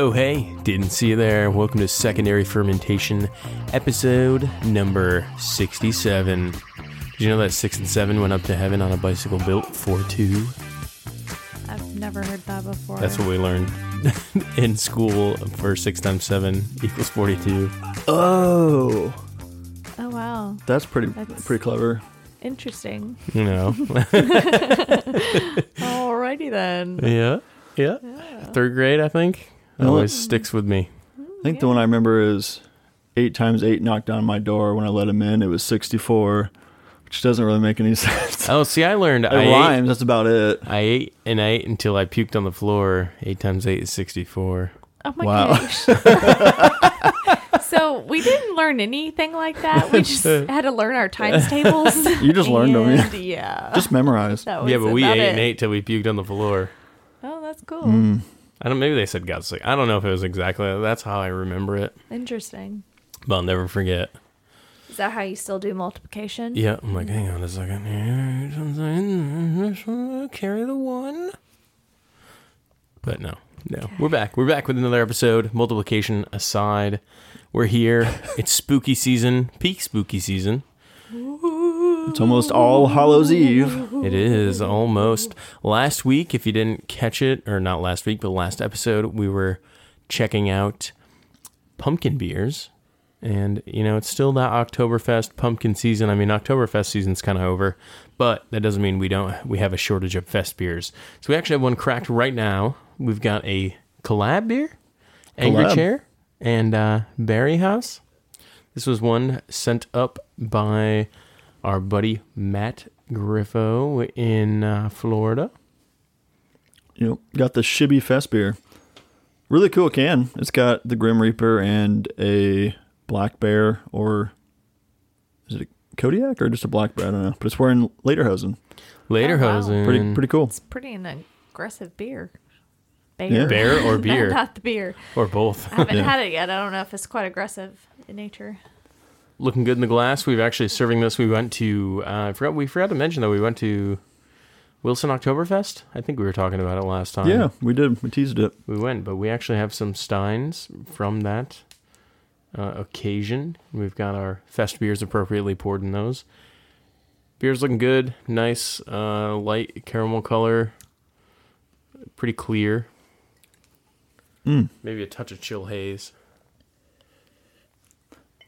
Oh, hey, didn't see you there. Welcome to Secondary Fermentation, episode number 67. Did you know that 6 and 7 went up to heaven on a bicycle built for two? I've never heard that before. That's what we learned in school for 6 times 7 equals 42. Oh, oh wow, that's pretty That's- pretty clever. interesting. You know? Alrighty then. yeah, yeah. Third grade, I think. No, Always it- sticks with me. I think the one I remember is eight times eight knocked on my door when I let him in. It was sixty-four, which doesn't really make any sense. Oh, see, I learned It I ate, rhymes. That's about it. I ate and I ate until I puked on the floor. 8 times 8 is 64. Oh my Wow. gosh. so we didn't learn anything like that. We just had to learn our times tables. You just learned them, yeah. Yeah. Just memorize. that Yeah, but we ate it. and ate till we puked on the floor. Oh, that's cool. Mm. I don't. Maybe they said God's sake. I don't know if it was exactly. That's how I remember it, Interesting. but I'll never forget. Is that how you still do multiplication? Yeah, I'm like, hang on a second. Carry the one. But no, no, we're back. We're back with another episode. Multiplication aside, we're here. It's spooky season, peak spooky season. It's almost All Hallows Eve. It is almost. Last week, if you didn't catch it, or not last week, but last episode, we were checking out pumpkin beers. And, you know, it's still that Oktoberfest pumpkin season. I mean, Oktoberfest season's kind of over, but that doesn't mean we don't, we have a shortage of fest beers. So we actually have one cracked right now. We've got a collab beer, Angry Collab. Chair, and uh, Berry House. This was one sent up by our buddy Matt Griffo in uh, Florida. You know, got the Shibby Fest beer. Really cool can. It's got the Grim Reaper and a black bear, or is it a Kodiak or just a black bear? I don't know. But it's wearing Lederhosen. Lederhosen. Pretty pretty cool. It's pretty an aggressive beer. Bear. Yeah. Bear or beer? Not the beer. or both. I haven't Yeah. had it yet. I don't know if it's quite aggressive in nature. Looking good in the glass. We've actually serving this. We went to, uh, I forgot, we forgot to mention that we went to Wilson Oktoberfest. I think we were talking about it last time. Yeah, we did. We teased it. We went, but we actually have some steins from that uh, occasion. We've got our fest beers appropriately poured in those. Beer's looking good, nice, uh, light caramel color, pretty clear. Mm. Maybe a touch of chill haze.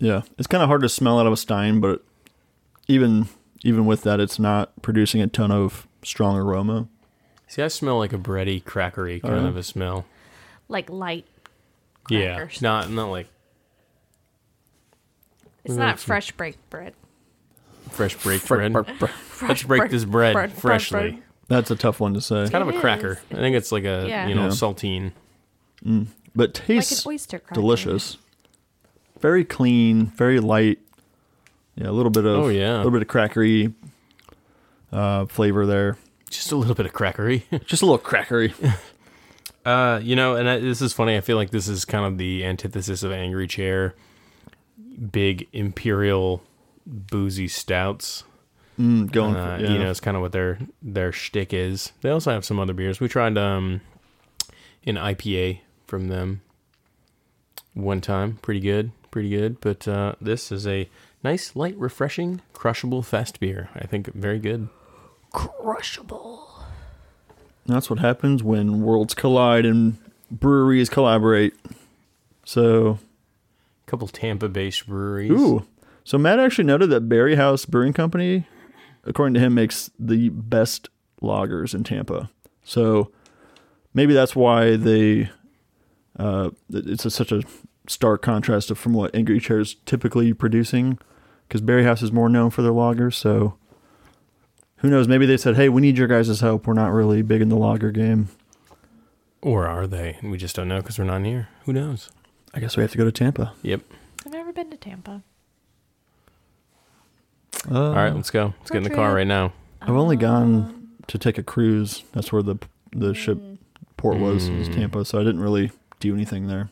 Yeah, it's kind of hard to smell out of a Stein, but even even with that, it's not producing a ton of strong aroma. See, I smell like a bready, crackery oh, kind yeah? of a smell. Like light. Yeah, not not like It's not like some- fresh baked bread. fresh baked Fr- bread. br- br- Fresh Let's break this bread, bread, bread, freshly. bread. That's a tough one to say, It's kind of a cracker. is. I think it's like a Yeah. you know Yeah. saltine. Mm. but Like tastes an oyster cracker. delicious. Very clean, very light. Yeah, a little bit of Oh, yeah. a little bit of crackery uh, flavor there. Just a little bit of crackery. Just a little crackery. Uh, you know, and I, this is funny. I feel like this is kind of the antithesis of Angry Chair. Big imperial boozy stouts. Mm, going, Uh, for, yeah. You know, it's kind of what their their shtick is. They also have some other beers. We tried um an IPA from them one time. Pretty good, pretty good. But uh, this is a nice, light, refreshing, crushable fest beer. I think very good. Crushable. That's what happens when worlds collide and breweries collaborate. So, a couple Tampa-based breweries. ooh. So Matt actually noted that Berry House Brewing Company, according to him, makes the best lagers in Tampa. So maybe that's why they. Uh, it's a, such a stark contrast of from what Angry Chair is typically producing, because Berry House is more known for their lagers. So who knows? Maybe they said, "Hey, we need your guys' help. We're not really big in the lager game." Or are they? And we just don't know because we're not here. Who knows? I guess we have to go to Tampa. Yep. I've never been to Tampa. Uh, All right, let's go. Let's get in the car right now. I've only gone to take a cruise. That's where the the ship port was, was Mm. Tampa. So I didn't really do anything there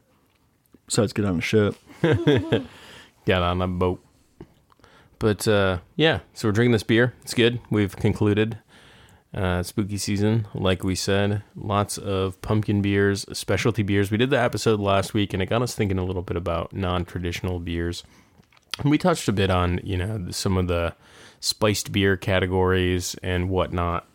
besides get on a ship. Got on a boat. But uh, yeah, so we're drinking this beer. It's good. We've concluded Uh, spooky season, like we said, lots of pumpkin beers, specialty beers. We did the episode last week, and it got us thinking a little bit about non-traditional beers. We touched a bit on, you know, some of the spiced beer categories and whatnot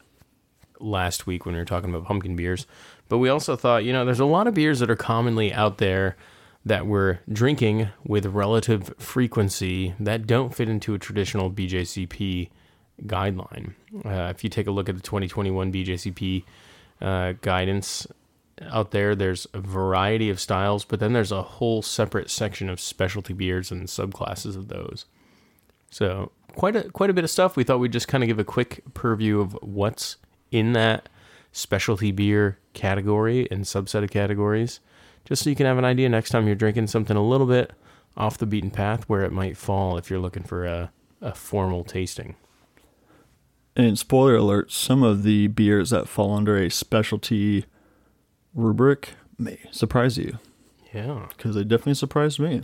last week when we were talking about pumpkin beers. But we also thought, you know, there's a lot of beers that are commonly out there that we're drinking with relative frequency that don't fit into a traditional BJCP guideline. Uh, if you take a look at the 2021 BJCP uh, guidance out there, there's a variety of styles, but then there's a whole separate section of specialty beers and subclasses of those. So quite a quite a bit of stuff. We thought we'd just kind of give a quick purview of what's in that specialty beer category and subset of categories, just so you can have an idea next time you're drinking something a little bit off the beaten path where it might fall if you're looking for a, a formal tasting. And spoiler alert, some of the beers that fall under a specialty rubric may surprise you Yeah. because they definitely surprised me.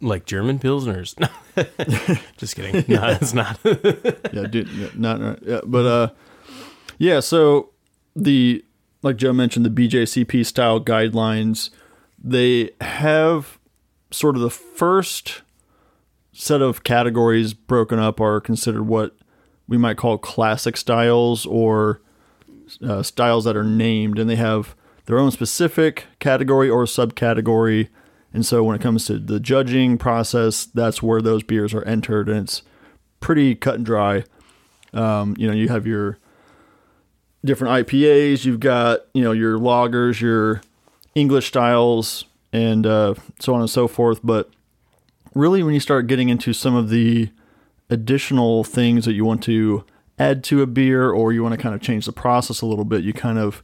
Like German Pilsners. just kidding. No, it's not. yeah, dude, yeah, not, not yeah, but uh, yeah. So the like Joe mentioned, the BJCP style guidelines, they have sort of the first set of categories broken up are considered what we might call classic styles or uh, styles that are named, and they have their own specific category or subcategory. And so when it comes to the judging process, that's where those beers are entered, and it's pretty cut and dry. Um, you know, you have your different IPAs, you've got you know your lagers, your English styles, and uh, so on and so forth. But really, when you start getting into some of the additional things that you want to add to a beer, or you want to kind of change the process a little bit, you kind of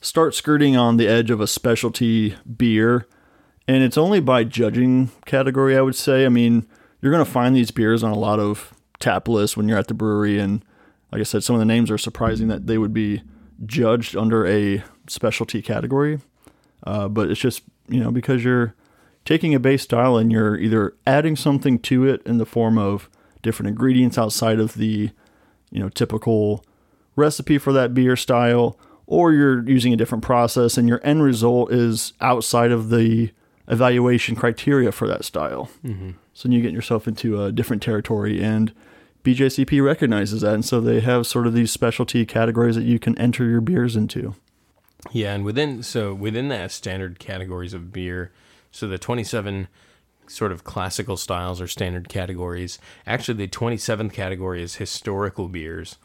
start skirting on the edge of a specialty beer. And it's only by judging category, I would say. I mean, you're going to find these beers on a lot of tap lists when you're at the brewery. And like I said, some of the names are surprising that they would be judged under a specialty category. Uh, but it's just, you know, because you're taking a base style and you're either adding something to it in the form of different ingredients outside of the, you know, typical recipe for that beer style, or you're using a different process and your end result is outside of the evaluation criteria for that style. Mm-hmm. So then you get yourself into a different territory, and BJCP recognizes that, and so they have sort of these specialty categories that you can enter your beers into. Yeah, and within so within that standard categories of beer, so the 27 sort of classical styles or standard categories. Actually, the 27th category is historical beers,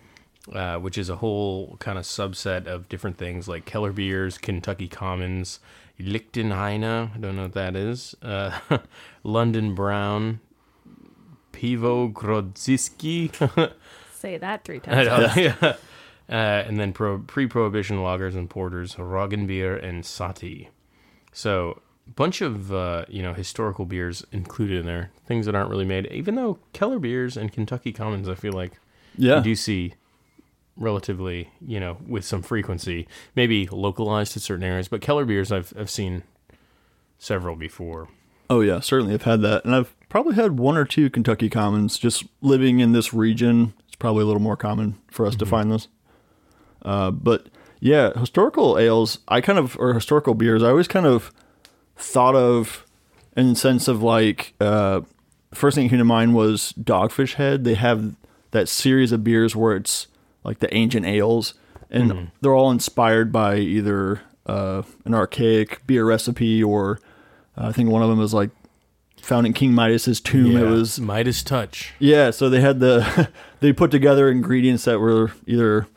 uh, which is a whole kind of subset of different things like Keller beers, Kentucky Commons, Lichtenhainer, I don't know what that is, uh, London Brown, Piwo Grodziskie. Say that three I times. know, yeah. Uh, and then pro- pre-prohibition lagers and porters, Roggenbier and Sahti. So a bunch of uh, you know historical beers included in there, things that aren't really made. Even though Keller beers and Kentucky Commons, I feel like Yeah. you do see relatively, you know, with some frequency, maybe localized to certain areas. But Keller beers, I've I've seen several before. Oh yeah, certainly I've had that, and I've probably had one or two Kentucky Commons. Just living in this region, it's probably a little more common for us to find those. Uh, but yeah, historical ales, I kind of or historical beers, I always kind of thought of in the sense of like uh, first thing that came to mind was Dogfish Head. They have that series of beers where it's like the ancient ales, and they're all inspired by either uh, an archaic beer recipe or uh, I think one of them was like found in King Midas's tomb. It was Midas Touch. yeah. So they had the they put together ingredients that were either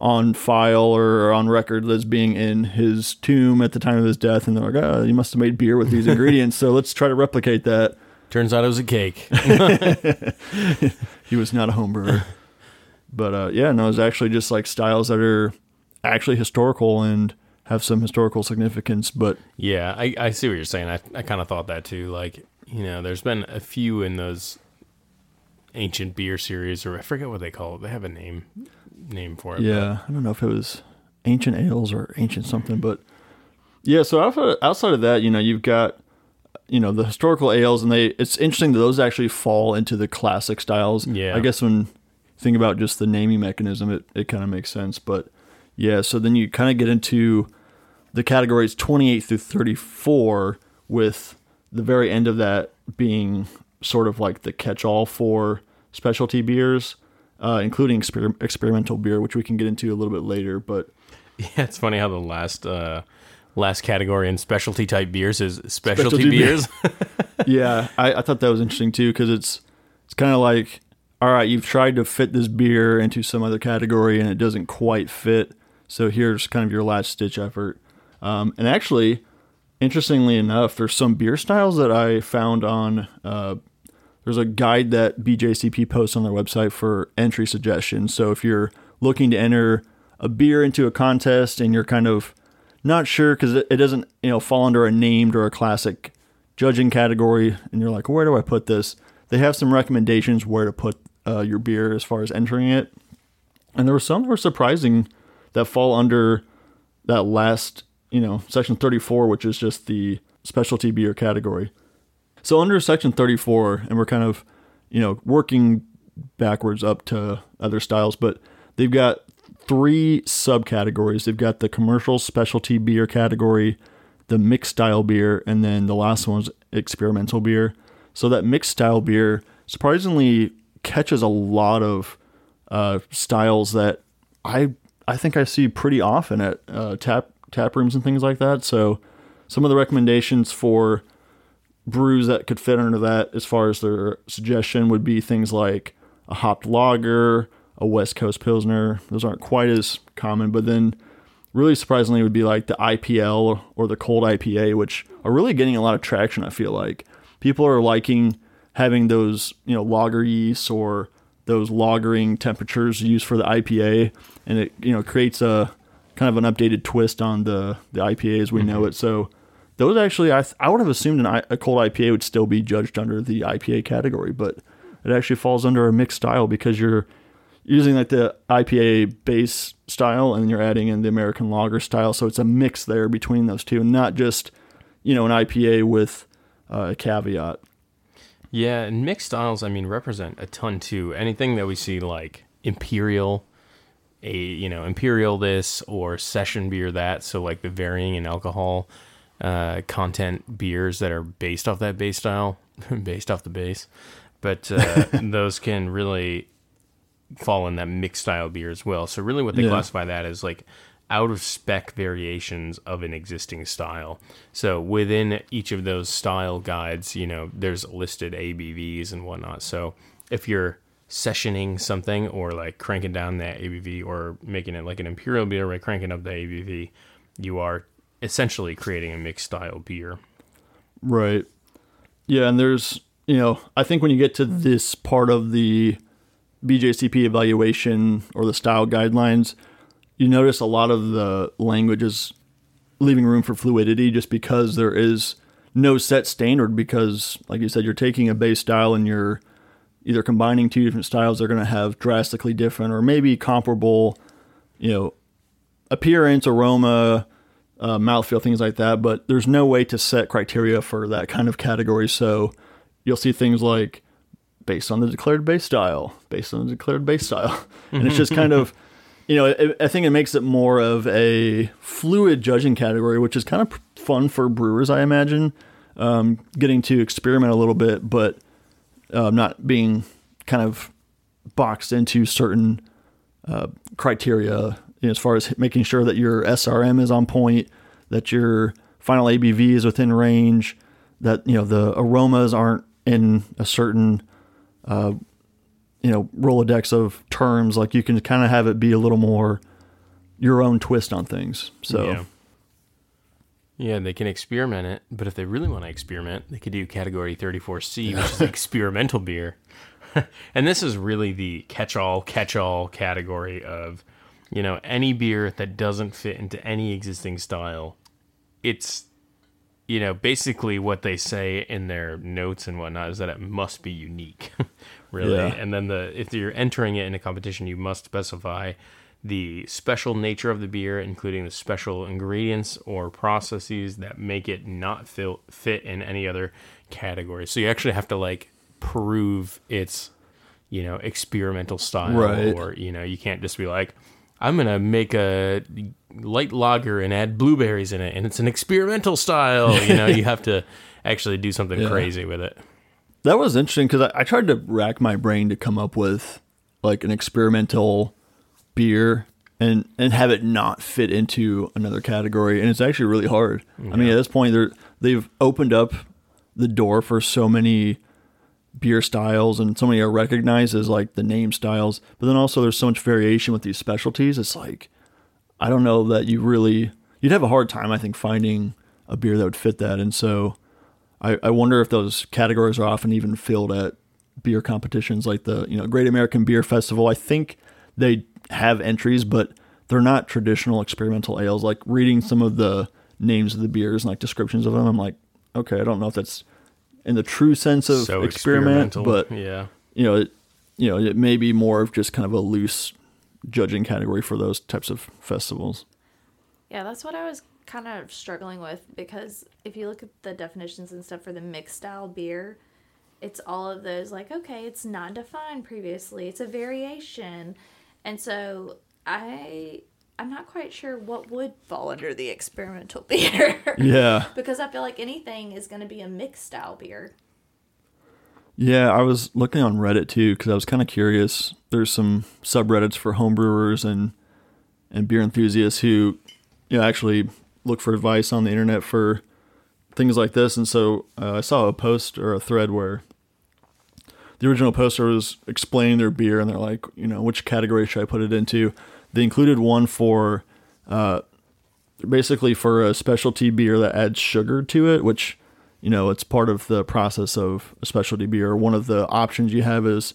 on file or on record as being in his tomb at the time of his death, and they're like, oh, you must have made beer with these ingredients. So let's try to replicate that. Turns out it was a cake. He was not a home brewer, but uh, yeah, no, it's actually just like styles that are actually historical and have some historical significance. But Yeah, I, I see what you're saying. I, I kind of thought that too. Like, you know, there's been a few in those ancient beer series, or I forget what they call it. They have a name name for it. Yeah, I don't know if it was ancient ales or ancient something, but yeah. So outside outside of that, you know, you've got you know the historical ales, and they it's interesting that those actually fall into the classic styles. Yeah. I guess when think about just the naming mechanism, it, it kind of makes sense. But yeah, so then you kind of get into the categories 28 through 34, with the very end of that being sort of like the catch all for specialty beers, uh, including exper- experimental beer, which we can get into a little bit later. But Yeah, it's funny how the last uh, last category in specialty type beers is specialty, Specialty beer. beers. yeah, I, I thought that was interesting too because it's it's kind of like, all right, you've tried to fit this beer into some other category and it doesn't quite fit. So here's kind of your last stitch effort. Um, and actually, interestingly enough, there's some beer styles that I found on. Uh, there's a guide that BJCP posts on their website for entry suggestions. So if you're looking to enter a beer into a contest and you're kind of not sure because it, it doesn't you know fall under a named or a classic judging category, and you're like, where do I put this? They have some recommendations where to put uh, your beer as far as entering it, and there were some that were surprising that fall under that last you know section 34, which is just the specialty beer category. So under section 34, and we're kind of you know working backwards up to other styles, but they've got three subcategories. They've got the commercial specialty beer category, the mixed style beer, and then the last one's experimental beer. So that mixed style beer surprisingly catches a lot of uh, styles that I I think I see pretty often at uh, tap tap rooms and things like that. So some of the recommendations for brews that could fit under that, as far as their suggestion, would be things like a hopped lager, a West Coast Pilsner. Those aren't quite as common, but then really surprisingly would be like the IPL or the cold IPA, which are really getting a lot of traction. I feel like people are liking having those, you know, lager yeasts or those lagering temperatures used for the IPA, and it you know creates a kind of an updated twist on the the IPA as we know it. So those actually, I I would have assumed an, I- a cold IPA would still be judged under the IPA category, but it actually falls under a mixed style because you're using like the IPA base style and you're adding in the American lager style. So it's a mix there between those two, and not just you know an IPA with uh, a caveat. Yeah, and mixed styles, I mean, represent a ton too. Anything that we see like imperial, a you know imperial this or session beer that, so like the varying in alcohol uh, content beers that are based off that base style, based off the base, but uh, those can really fall in that mixed style beer as well. So really, what they Yeah. classify that as like out of spec variations of an existing style. So within each of those style guides, you know, there's listed ABVs and whatnot. So if you're sessioning something or like cranking down that ABV or making it like an imperial beer by cranking up the ABV, you are essentially creating a mixed style beer. Right. Yeah, and there's you know I think when you get to hmm. this part of the BJCP evaluation or the style guidelines, you notice a lot of the language is leaving room for fluidity just because there is no set standard because like you said you're taking a base style and you're either combining two different styles they're going to have drastically different or maybe comparable you know appearance aroma uh, mouthfeel things like that but there's no way to set criteria for that kind of category. So you'll see things like based on the declared base style based on the declared base style. And it's just kind of you know it, i think it makes it more of a fluid judging category which is kind of fun for brewers i imagine um, getting to experiment a little bit but uh, not being kind of boxed into certain uh, criteria you know, as far as making sure that your SRM is on point, that your final ABV is within range, that you know the aromas aren't in a certain uh, you know rolodex of terms. Like you can kind of have it be a little more your own twist on things. So Yeah. Yeah, they can experiment it, but if they really want to experiment, they could do category 34C, which is experimental beer. and this is really the catch-all, catch-all category of, you know, any beer that doesn't fit into any existing style. It's, you know, basically what they say in their notes and whatnot is that it must be unique, really. Yeah. And then the if you're entering it in a competition, you must specify the special nature of the beer, including the special ingredients or processes that make it not fil- fit in any other category. So you actually have to like prove its you know, experimental style Right. or you know, you can't just be like I'm going to make a light lager and add blueberries in it and it's an experimental style, you know, you have to actually do something Yeah. crazy with it. That was interesting because I, I tried to rack my brain to come up with like an experimental beer and and have it not fit into another category, and it's actually really hard. I mean, at this point, they're they've opened up the door for so many beer styles, and so many are recognized as like the name styles. But then also, there's so much variation with these specialties. It's like I don't know that you really you'd have a hard time, I think, finding a beer that would fit that, and so. I, I wonder if those categories are often even filled at beer competitions like the you know Great American Beer Festival. I think they have entries, but they're not traditional experimental ales. Like reading some of the names of the beers and like descriptions of them, I'm like, okay, I don't know if that's in the true sense of so experiment, experimental. but yeah. you know, it, you know, it may be more of just kind of a loose judging category for those types of festivals. Yeah, that's what I was kind of struggling with because if you look at the definitions and stuff for the mixed style beer, it's all of those like, okay, it's not defined previously, it's a variation. And so I I'm not quite sure what would fall under the experimental beer. Yeah. because I feel like anything is going to be a mixed style beer. Yeah, I was looking on Reddit too because I was kind of curious. There's some subreddits for homebrewers and and beer enthusiasts who, you know, actually look for advice on the internet for things like this. And so uh, I saw a post or a thread where the original poster was explaining their beer, and they're like, you know, which category should I put it into? They included one for, uh, basically for a specialty beer that adds sugar to it, which you know it's part of the process of a specialty beer. One of the options you have is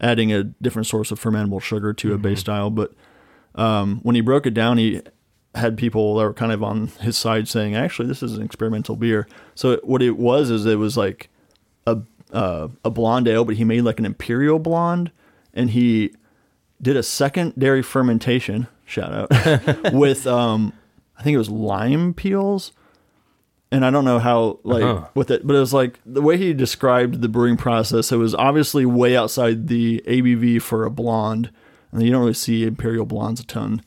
adding a different source of fermentable sugar to a base style. But um, when he broke it down, he had people that were kind of on his side saying, actually, this is an experimental beer. So it, what it was is it was like a uh, a blonde ale, but he made like an imperial blonde, and he did a secondary fermentation. Shout out with um, I think it was lime peels, and I don't know how like Uh-huh. with it, but it was like the way he described the brewing process. It was obviously way outside the ABV for a blonde, and you don't really see imperial blondes a ton.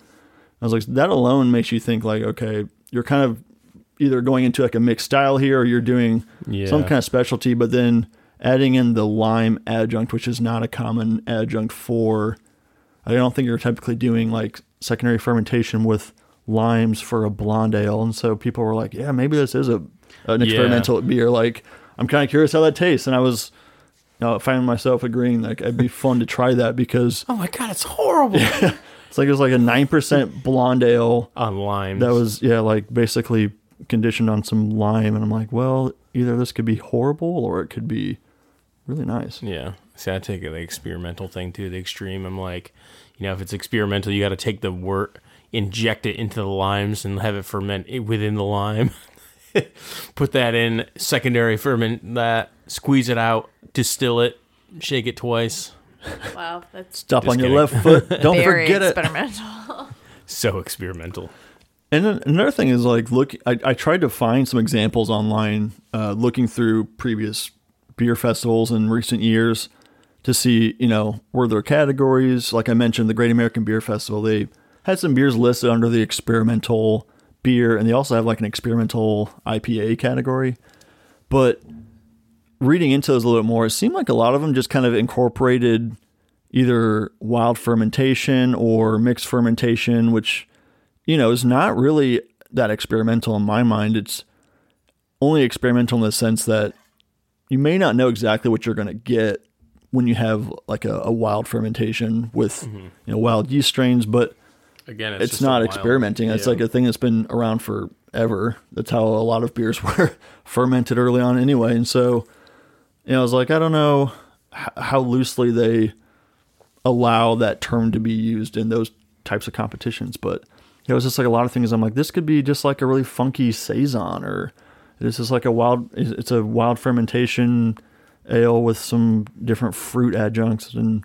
I was like, that alone makes you think like, okay, you're kind of either going into like a mixed style here, or you're doing Yeah. some kind of specialty, but then adding in the lime adjunct, which is not a common adjunct for. I don't think you're typically doing like secondary fermentation with limes for a blonde ale, and so people were like, "Yeah, maybe this is a an Yeah. experimental beer." Like, I'm kind of curious how that tastes, and I was, you know, finding myself agreeing like it'd be fun to try that because Oh my god, it's horrible. it's like it was like a nine percent blonde ale On lime. that was yeah like basically conditioned on some lime, and I'm like, well, either this could be horrible or it could be really nice. Yeah. See, I take the experimental thing to the extreme. I'm like, you know, if it's experimental, you got to take the wort, inject it into the limes, and have it ferment within the lime. Put that in, secondary ferment that, squeeze it out, distill it, shake it twice. Wow, that's Stop Just on your left foot. Don't very forget it. experimental. So experimental. And then another thing is like look I, I tried to find some examples online uh, looking through previous beer festivals in recent years to see, you know, were there categories like I mentioned the Great American Beer Festival, they had some beers listed under the experimental beer and they also have like an experimental IPA category. But reading into those a little more, it seemed like a lot of them just kind of incorporated either wild fermentation or mixed fermentation, which you know, is not really that experimental in my mind. It's only experimental in the sense that you may not know exactly what you're going to get when you have like a, a wild fermentation with mm-hmm. you know wild yeast strains, but Again, it's, it's, not experimenting. It's yeah. like a thing that's been around forever. That's how a lot of beers were fermented early on anyway. And so, you know, I was like, I don't know how loosely they allow that term to be used in those types of competitions, but it was just like a lot of things. I'm like, this could be just like a really funky saison, or this is like a wild. It's a wild fermentation ale with some different fruit adjuncts, and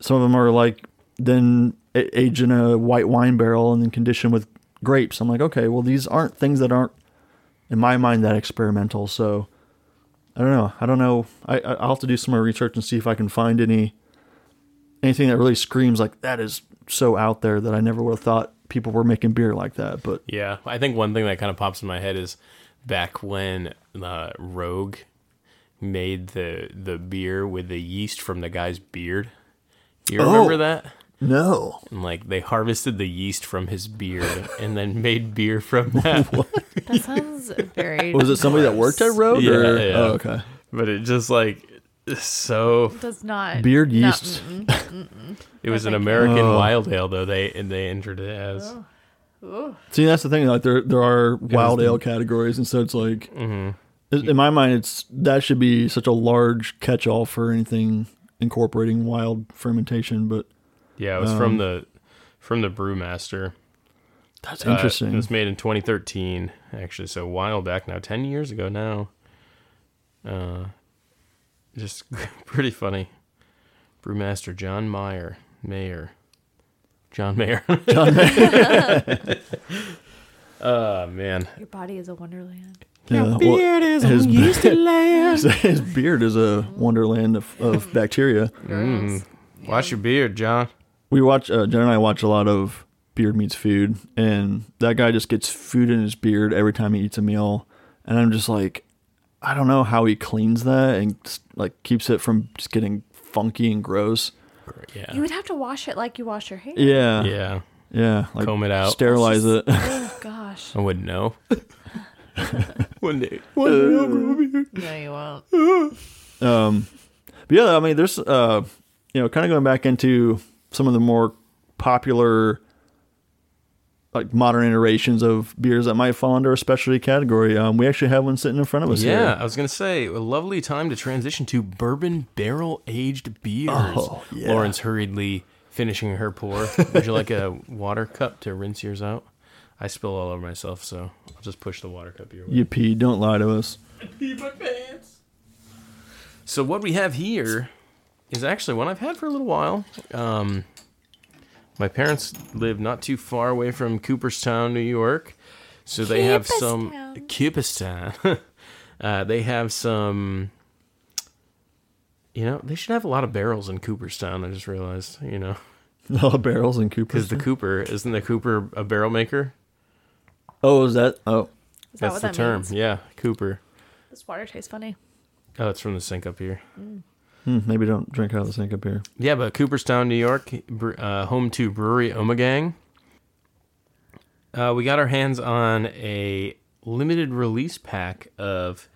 some of them are like then aged in a white wine barrel and then conditioned with grapes. I'm like, okay, well these aren't things that aren't in my mind that experimental. So I don't know. I don't know. I- I'll have to do some more research and see if I can find any anything that really screams like that is so out there that I never would have thought people were making beer like that. But Yeah, I think one thing that kind of pops in my head is back when uh, Rogue made the the beer with the yeast from the guy's beard. You remember Oh. that? no, And like they harvested the yeast from his beard and then made beer from that. That sounds very. was it somebody that worked at. Rogue? Yeah, or? yeah. Oh, okay. but it just like so. Does not Beard no, yeast. mm-mm. It was an. American Oh. wild ale though. They and they entered it as. Ooh. See, that's the thing. Like there, there are wild ale categories, and so it's like, hmm in my mind, it's that should be such a large catch-all for anything incorporating wild fermentation. But Yeah, it was Um, from the from the brewmaster. that's Uh, interesting. it was made in 2013, actually, so a while back now, 10 years ago now. Uh, just pretty funny. Brewmaster John Meyer, Mayer, John Mayer. John Mayer. Oh man, Your body is a wonderland. Yeah, well, is his- used to layer. his, his beard is a wonderland of, of bacteria. Mm. Wash your beard, John. We watch uh, Jen and I watch a lot of Beard Meets Food, and that guy just gets food in his beard every time he eats a meal, and I'm just like, I don't know how he cleans that and just, like keeps it from just getting funky and gross. Yeah, You would have to wash it like you wash your hair. Yeah, yeah, yeah. like Comb it out. sterilize it. Oh gosh. I wouldn't know. One day, one day I'll grow a beard. No, you won't. Um, but yeah, I mean, there's uh, you know, kind of going back into some of the more popular, like modern iterations of beers that might fall under a specialty category. Um, we actually have one sitting in front of us Yeah, here. I was gonna say a lovely time to transition to bourbon barrel aged beers. Oh, yeah. Lauren's hurriedly finishing her pour. Would you like a water cup to rinse yours out? I spill all over myself, so I'll just push the water cup your way. You pee. Don't lie to us. pee my pants. So what we have here is actually one I've had for a little while. Um, my parents live not too far away from Cooperstown, New York, so they have some Cooperstown. uh, they have some. You know, they should have a lot of barrels in Cooperstown. I just realized, you know, All the barrels and because the Cooper isn't the Cooper a barrel maker? oh, is that? Oh, Is that That's what the that term. means? Yeah, Cooper. This water tastes funny. Oh, it's from the sink up here. Hmm, maybe don't drink out of the sink up here. Yeah, but Cooperstown, New York, uh, home to Brewery Omegang. Uh, we got our hands on a limited release pack of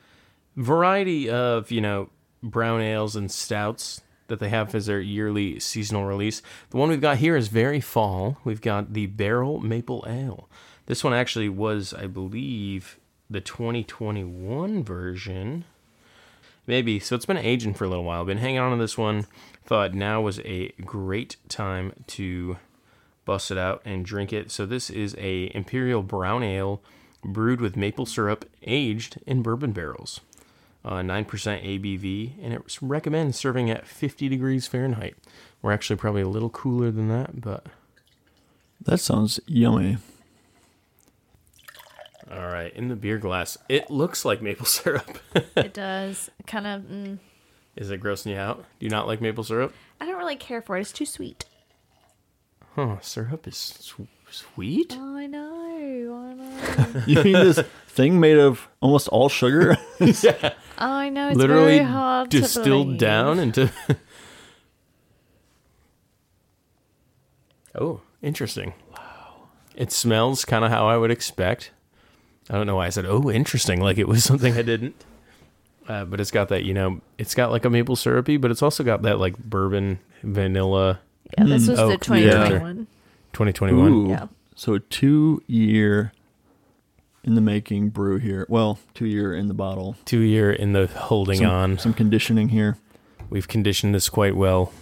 variety of you know brown ales and stouts that they have as their yearly seasonal release. The one we've got here is very fall. We've got the Barrel Maple Ale. This one actually was, I believe, the 2021 version. Maybe. So it's been aging for a little while. Been hanging on to this one. Thought now was a great time to bust it out and drink it. So this is a imperial brown ale brewed with maple syrup, aged in bourbon barrels. Uh, 9% ABV, and it recommends serving at 50 degrees Fahrenheit. We're actually probably a little cooler than that, but That sounds yummy. All right. In the beer glass, it looks like maple syrup. it does. Kind of. Mm, is it grossing you out? Do you not like maple syrup? I don't really care for it. It's too sweet. Huh? Syrup is sw- sweet. Oh, I know. I know. You mean this thing made of almost all sugar? Oh, I know. It's literally very hard to distilled believe. down into. oh, interesting. Wow. It smells kind of how I would expect. I don't know why I said, oh, interesting, like it was something I didn't. Uh, but it's got that, you know, it's got like a maple syrupy, but it's also got that like bourbon, vanilla Yeah, this was the oak 2021. 2021. Ooh. Yeah. So a two year in the making brew here. Well, two year in the bottle. Two year in the holding Some, on. some conditioning here. We've conditioned this quite well.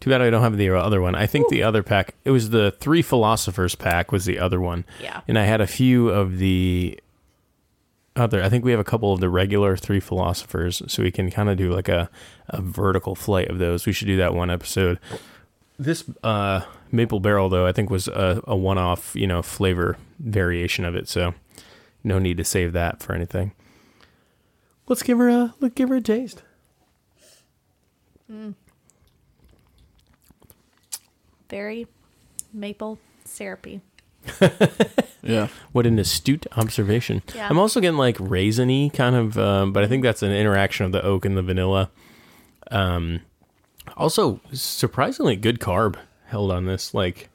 Too bad I don't have the other one. I think the other pack, it was the Three Philosophers pack, was the other one. Yeah. And I had a few of the other, I think we have a couple of the regular Three Philosophers, so we can kind of do like a, a vertical flight of those. We should do that one episode. This uh, Maple Barrel, though, I think was a, a one off, you know, flavor variation of it, so no need to save that for anything. Let's give her a let's give her a taste. Very maple syrupy. Yeah. What an astute observation. Yeah. I'm also getting like raisiny kind of, um, but I think that's an interaction of the oak and the vanilla. Um, also, surprisingly good carb held on this. Like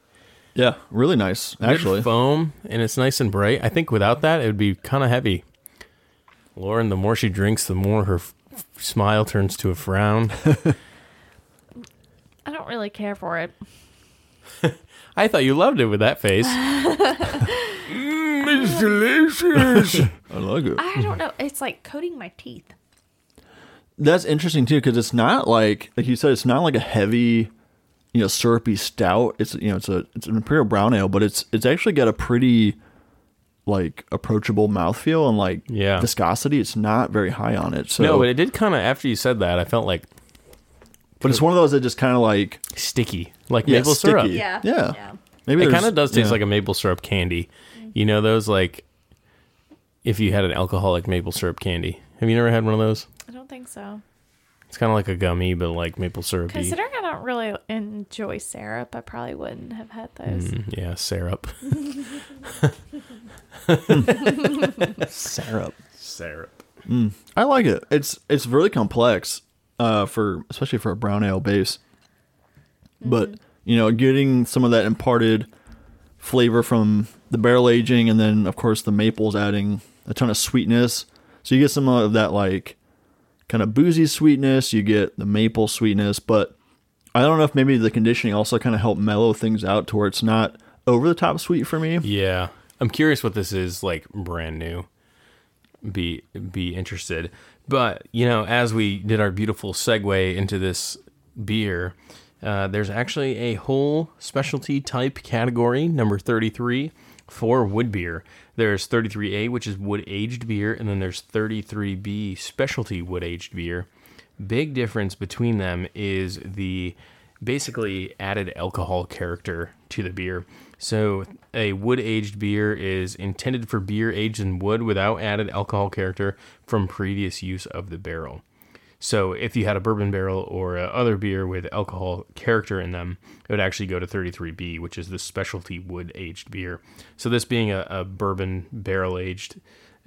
Yeah. Really nice, actually. foam, and it's nice and bright. I think without that, it would be kind of heavy. Lauren, the more she drinks, the more her f- smile turns to a frown. I don't really care for it. I thought you loved it with that face. mm, it's delicious. I like it. I don't know. It's like coating my teeth. That's interesting too, because it's not like like you said, it's not like a heavy, you know, syrupy stout. It's you know, it's a it's an imperial brown ale, but it's it's actually got a pretty like approachable mouthfeel and like Yeah. viscosity. It's not very high on it. So No, but it did kind of after you said that, I felt like but it's one of those that just kind of like sticky, like Yeah, maple sticky. syrup. Yeah. Yeah. Yeah. maybe It kind of does taste yeah. like a maple syrup candy. You know those like if you had an alcoholic maple syrup candy. Have you never had one of those? I don't think so. It's kind of like a gummy, but like maple syrupy. Considering I don't really enjoy syrup, I probably wouldn't have had those. Mm, yeah, syrup. syrup. syrup. I like it. It's it's really complex, uh, for especially for a brown ale base. But you know, getting some of that imparted flavor from the barrel aging, and then of course the maples adding a ton of sweetness. So you get some of that like kind of boozy sweetness. You get the maple sweetness, but I don't know if maybe the conditioning also kind of helped mellow things out to where it's not over the top sweet for me. Yeah, I'm curious what this is like brand new. Be be interested, but you know, as we did our beautiful segue into this beer, uh, there's actually a whole specialty type category, number 33, for wood beer. There's 33A, which is wood aged beer, and then there's 33B, specialty wood aged beer. Big difference between them is the basically added alcohol character to the beer. So, a wood aged beer is intended for beer aged in wood without added alcohol character from previous use of the barrel. So, if you had a bourbon barrel or other beer with alcohol character in them, it would actually go to 33B, which is the specialty wood aged beer. So, this being a, a bourbon barrel aged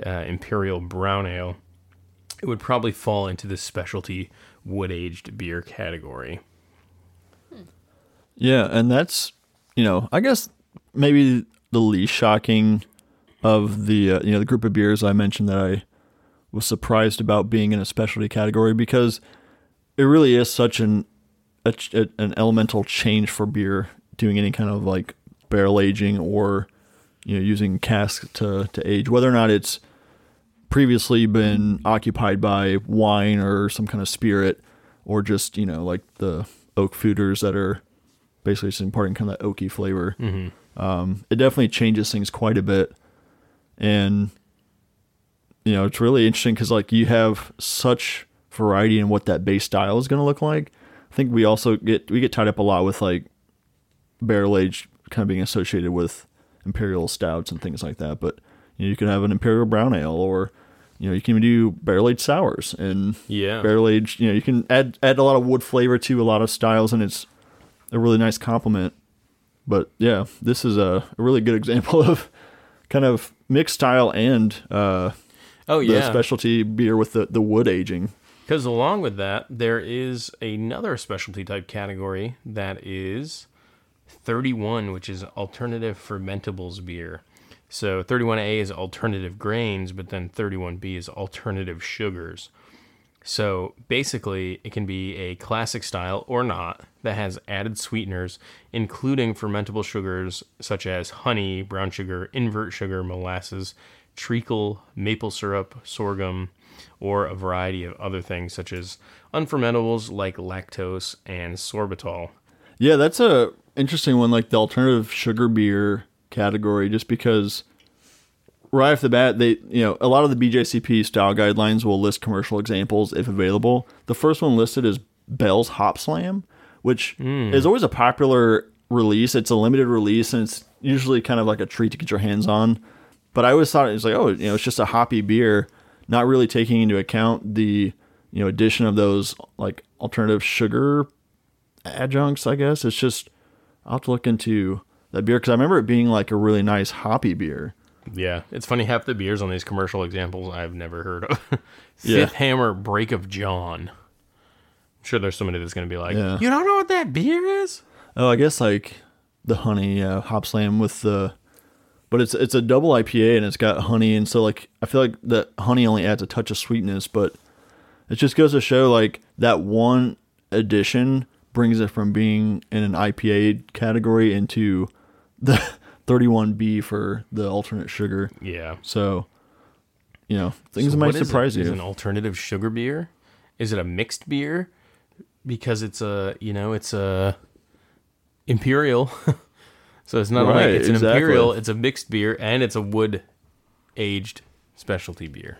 uh, imperial brown ale, it would probably fall into the specialty wood aged beer category. Yeah, and that's you know, I guess maybe the least shocking of the uh, you know the group of beers I mentioned that I was surprised about being in a specialty category because it really is such an a, an elemental change for beer doing any kind of like barrel aging or you know using casks to to age whether or not it's previously been occupied by wine or some kind of spirit or just you know like the oak foeders that are basically just imparting kind of that oaky flavor. Um, it definitely changes things quite a bit, and you know it's really interesting because like you have such variety in what that base style is going to look like. I think we also get we get tied up a lot with like barrel aged kind of being associated with imperial stouts and things like that, but you know you could have an imperial brown ale or you know you can do barrel aged sours and Yeah. barrel aged. You know you can add add a lot of wood flavor to a lot of styles, and it's a really nice compliment. But yeah, this is a, a really good example of kind of mixed style and uh, Oh, the yeah. specialty beer with the, the wood aging. Because along with that, there is another specialty type category that is 31, which is alternative fermentables beer. So 31A is alternative grains, but then 31B is alternative sugars. So basically, it can be a classic style or not that has added sweeteners, including fermentable sugars such as honey, brown sugar, invert sugar, molasses, treacle, maple syrup, sorghum, or a variety of other things such as unfermentables like lactose and sorbitol. Yeah, that's a interesting one, like the alternative sugar beer category, just because right off the bat, they you know a lot of the BJCP style guidelines will list commercial examples if available. The first one listed is Bell's Hop Slam, which hmm. is always a popular release. It's a limited release, and it's usually kind of like a treat to get your hands on. But I always thought it was like, oh, you know, it's just a hoppy beer. not really taking into account the you know addition of those like alternative sugar adjuncts. I guess it's just I'll have to look into that beer because I remember it being like a really nice hoppy beer. Yeah, it's funny. Half the beers on these commercial examples I've never heard of. Yeah. Fifth Hammer Break of Dawn. Sure there's somebody that's going to be like, Yeah. "You don't know what that beer is?" Oh, I guess like the honey uh, Hopslam with the, but it's it's a double IPA and it's got honey and so like I feel like that honey only adds a touch of sweetness, but it just goes to show like that one addition brings it from being in an IPA category into the 31B for the alternate sugar. Yeah. So, you know, things So might what is it? surprise Is an alternative sugar beer? Is it a mixed beer? Because it's a you know it's a imperial, so it's not Right, like it's an exactly. imperial. It's a mixed beer and it's a wood aged specialty beer.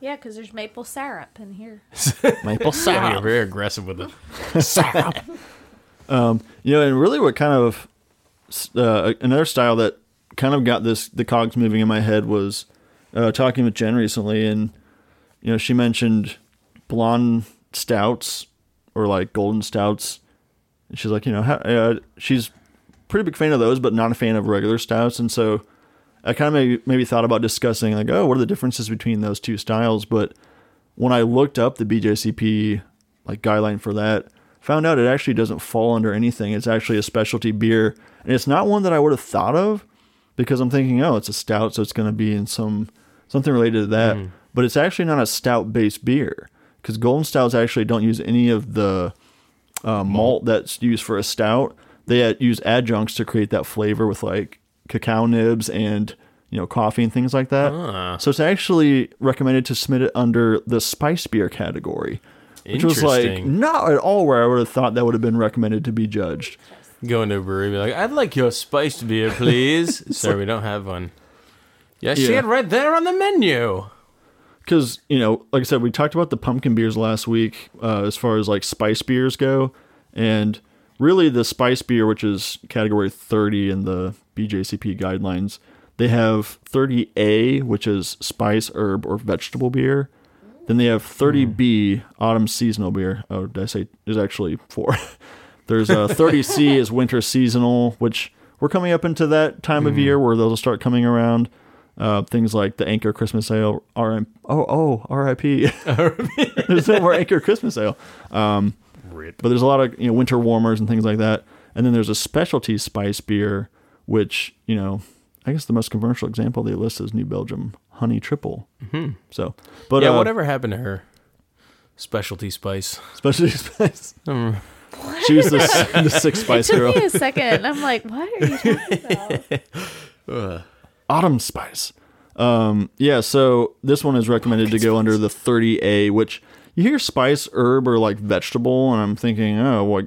Yeah, because there's maple syrup in here. Maple Yeah, you're very aggressive with it. You know, and really what kind of uh, another style that kind of got this the cogs moving in my head was uh, talking with Jen recently, and you know she mentioned blonde stouts or like golden stouts. And she's like, you know, how, uh, she's pretty big fan of those, but not a fan of regular stouts, and so I kind of maybe, maybe thought about discussing like, oh, what are the differences between those two styles? But when I looked up the BJCP like guideline for that, found out it actually doesn't fall under anything. It's actually a specialty beer, and it's not one that I would have thought of because I'm thinking, oh, it's a stout, so it's going to be in some something related to that. But it's actually not a stout based beer because golden stouts actually don't use any of the uh, malt that's used for a stout. They uh, use adjuncts to create that flavor with like cacao nibs and you know coffee and things like that. Ah. So it's actually recommended to submit it under the spice beer category, which was like not at all where I would have thought that would have been recommended to be judged. Go into a brewery, be like, "I'd like your spiced beer, please." Sir, we don't have one. Yeah, see Yeah. it right there on the menu. Because you know, like I said, we talked about the pumpkin beers last week uh, as far as like spice beers go, and really the spice beer, which is category thirty in the BJCP guidelines, they have thirty A, which is spice, herb, or vegetable beer. Then they have thirty B, autumn seasonal beer. Oh, did I say? There's actually four. There's uh, thirty C is winter seasonal, which we're coming up into that time of year where those will start coming around. Uh, things like the Anchor Christmas Ale, RM, oh oh R.I.P. there's no more Anchor Christmas Ale, Rip. but there's a lot of you know winter warmers and things like that. And then there's a specialty spice beer, which you know I guess the most commercial example they list is New Belgium Honey Triple. Mm-hmm. So, but yeah, uh, whatever happened to her? Specialty spice. specialty spice. Um, She was the, the six It spice took girl. me a second. I'm like, what are you talking about? Autumn Spice. Um, yeah, so this one is recommended to go under the 30A, which you hear spice, herb, or like vegetable, and I'm thinking, oh, what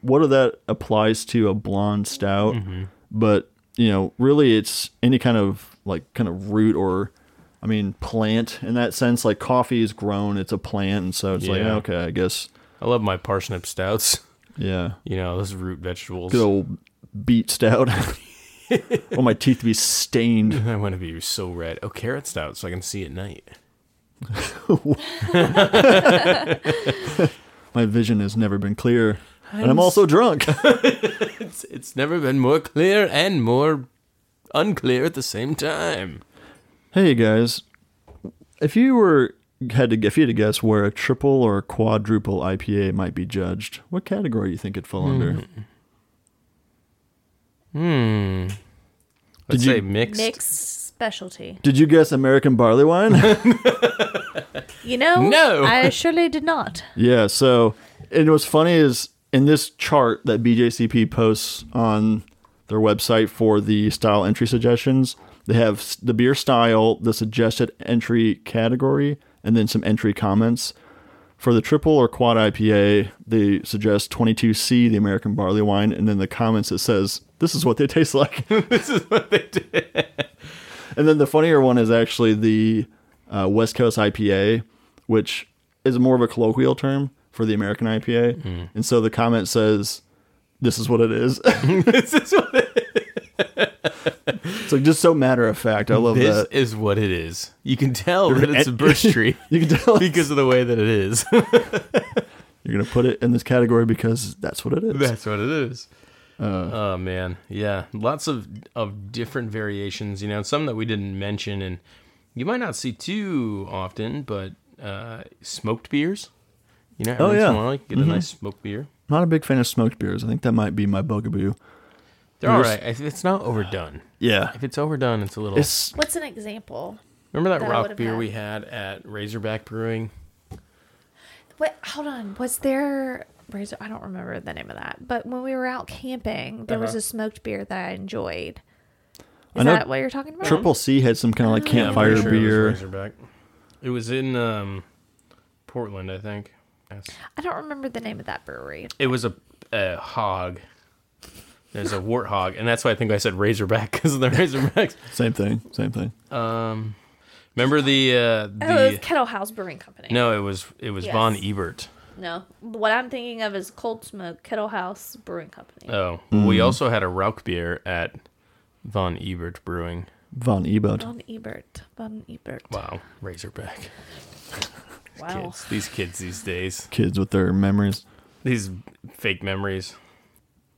what if that applies to a blonde stout? But you know, really, it's any kind of like kind of root or, I mean, plant in that sense. Like coffee is grown, it's a plant, and so it's like, okay, I guess, I love my parsnip stouts. yeah, You know, those root vegetables. good old beet stout. Want my teeth to be stained. I want to be so red. Oh, carrot stout, so I can see at night. My vision has never been clear, and I'm also drunk. It's it's never been more clear and more unclear at the same time. Hey guys, if you were had to if you had to guess where a triple or quadruple IPA might be judged, what category do you think it'd fall hmm. under? Hmm. Did Let's you- say mixed. Mixed specialty. Did you guess American barley wine? You know? No. I surely did not. yeah. So, and what's funny is in this chart that BJCP posts on their website for the style entry suggestions, they have s- the beer style, the suggested entry category, and then some entry comments. For the triple or quad IPA, they suggest 22C, the American barley wine, and then the comments it says, "This is what they taste like." this is what they did. and then the funnier one is actually the uh, West Coast IPA, which is more of a colloquial term for the American IPA. And so the comment says, "This is what it is." this is what it It's like just so matter of fact. I love this Is what it is. You can tell that it's a birch tree You can tell because of the way that it is. you're gonna put it in this category because that's what it is. That's what it is. Uh, Oh man, yeah, lots of of different variations. You know, some that we didn't mention, and you might not see too often, but uh, smoked beers. You know, Oh, once in a yeah. you get a nice smoked beer. not a big fan of smoked beers. I think that might be my bugaboo. They're all Yours- it's not overdone. Yeah, If it's overdone, it's a little. it's What's an example? Remember that that I rock would've beer had. we had at Razorback Brewing? Wait, hold on. Was there? Razor? I don't remember the name of that. But when we were out camping, there was Uh-huh. a smoked beer that I enjoyed. I Is know that what you're talking about? Triple C had some kind of like Oh. Yeah, I'm campfire pretty sure it was beer. Razorback. It was in um, Portland, I think. Yes. I don't remember the name of that brewery. It was a, a hog. There's a warthog, and that's why I think I said Razorback because of the Razorbacks. Same thing. Same thing. Um, remember the uh, Oh, it was the Kettle House Brewing Company. no, it was it was Yes. Von Ebert. No. What I'm thinking of is Cold Smoke Kettle House Brewing Company. Oh, we also had a Rauch beer at Von Ebert Brewing. Von Ebert. Von Ebert. Von Ebert. Wow, Razorback Wow. kids. These kids these days, Kids with their memories. these fake memories.